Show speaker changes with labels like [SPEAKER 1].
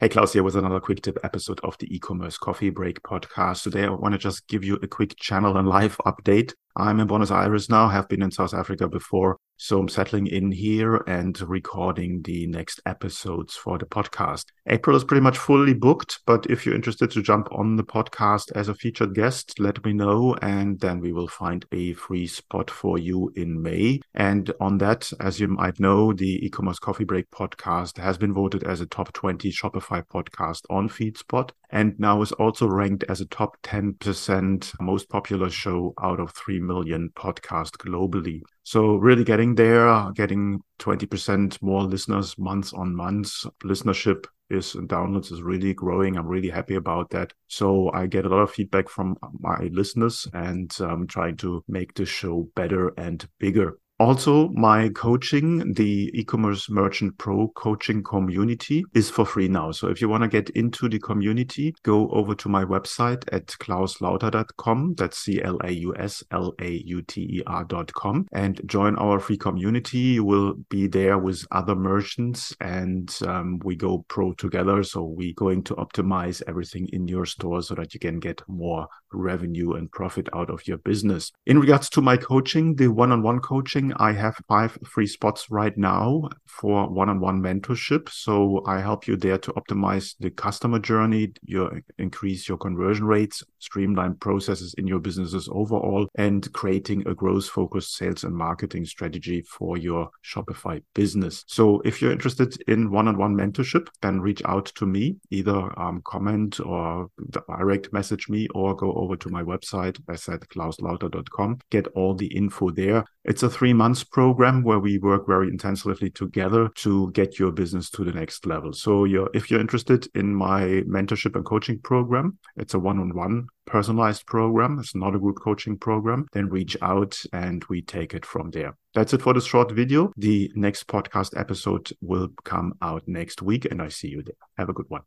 [SPEAKER 1] Hey, Claus here with another quick tip episode of the e-commerce coffee break podcast. Today, I want to just give you a quick channel and live update. I'm in Buenos Aires now, have been in South Africa before. So I'm settling in here and recording the next episodes for the podcast. April is pretty much fully booked, but if you're interested to jump on the podcast as a featured guest, let me know. And then we will find a free spot for you in May. And on that, as you might know, the e-commerce coffee break podcast has been voted as a top 20 Shopify podcast on FeedSpot and now is also ranked as a top 10% most popular show out of 3 million podcasts globally. So really getting there, getting 20% more listeners months on months. Listenership is and downloads is really growing. I'm really happy about that. So I get a lot of feedback from my listeners and I'm trying to make the show better and bigger. Also, my coaching, the e-commerce merchant pro coaching community is for free now. So if you want to get into the community, go over to my website at clauslauter.com. That's C-L-A-U-S-L-A-U-T-E-R.com and join our free community. You will be there with other merchants and um, we go pro together. So we're going to optimize everything in your store so that you can get more revenue and profit out of your business. In regards to my coaching, the one-on-one coaching, I have five free spots right now for one-on-one mentorship. So I help you there to optimize the customer journey, your increase your conversion rates, streamline processes in your businesses overall, and creating a growth focused sales and marketing strategy for your Shopify business. So if you're interested in one-on-one mentorship, then reach out to me, either um, comment or direct message me or go over to my website. I said clauslauter.com. Get all the info there. It's a three months program where we work very intensively together to get your business to the next level. So you're, if you're interested in my mentorship and coaching program, it's a one-on-one personalized program. It's not a group coaching program. Then reach out and we take it from there. That's it for this short video. The next podcast episode will come out next week and I see you there. Have a good one.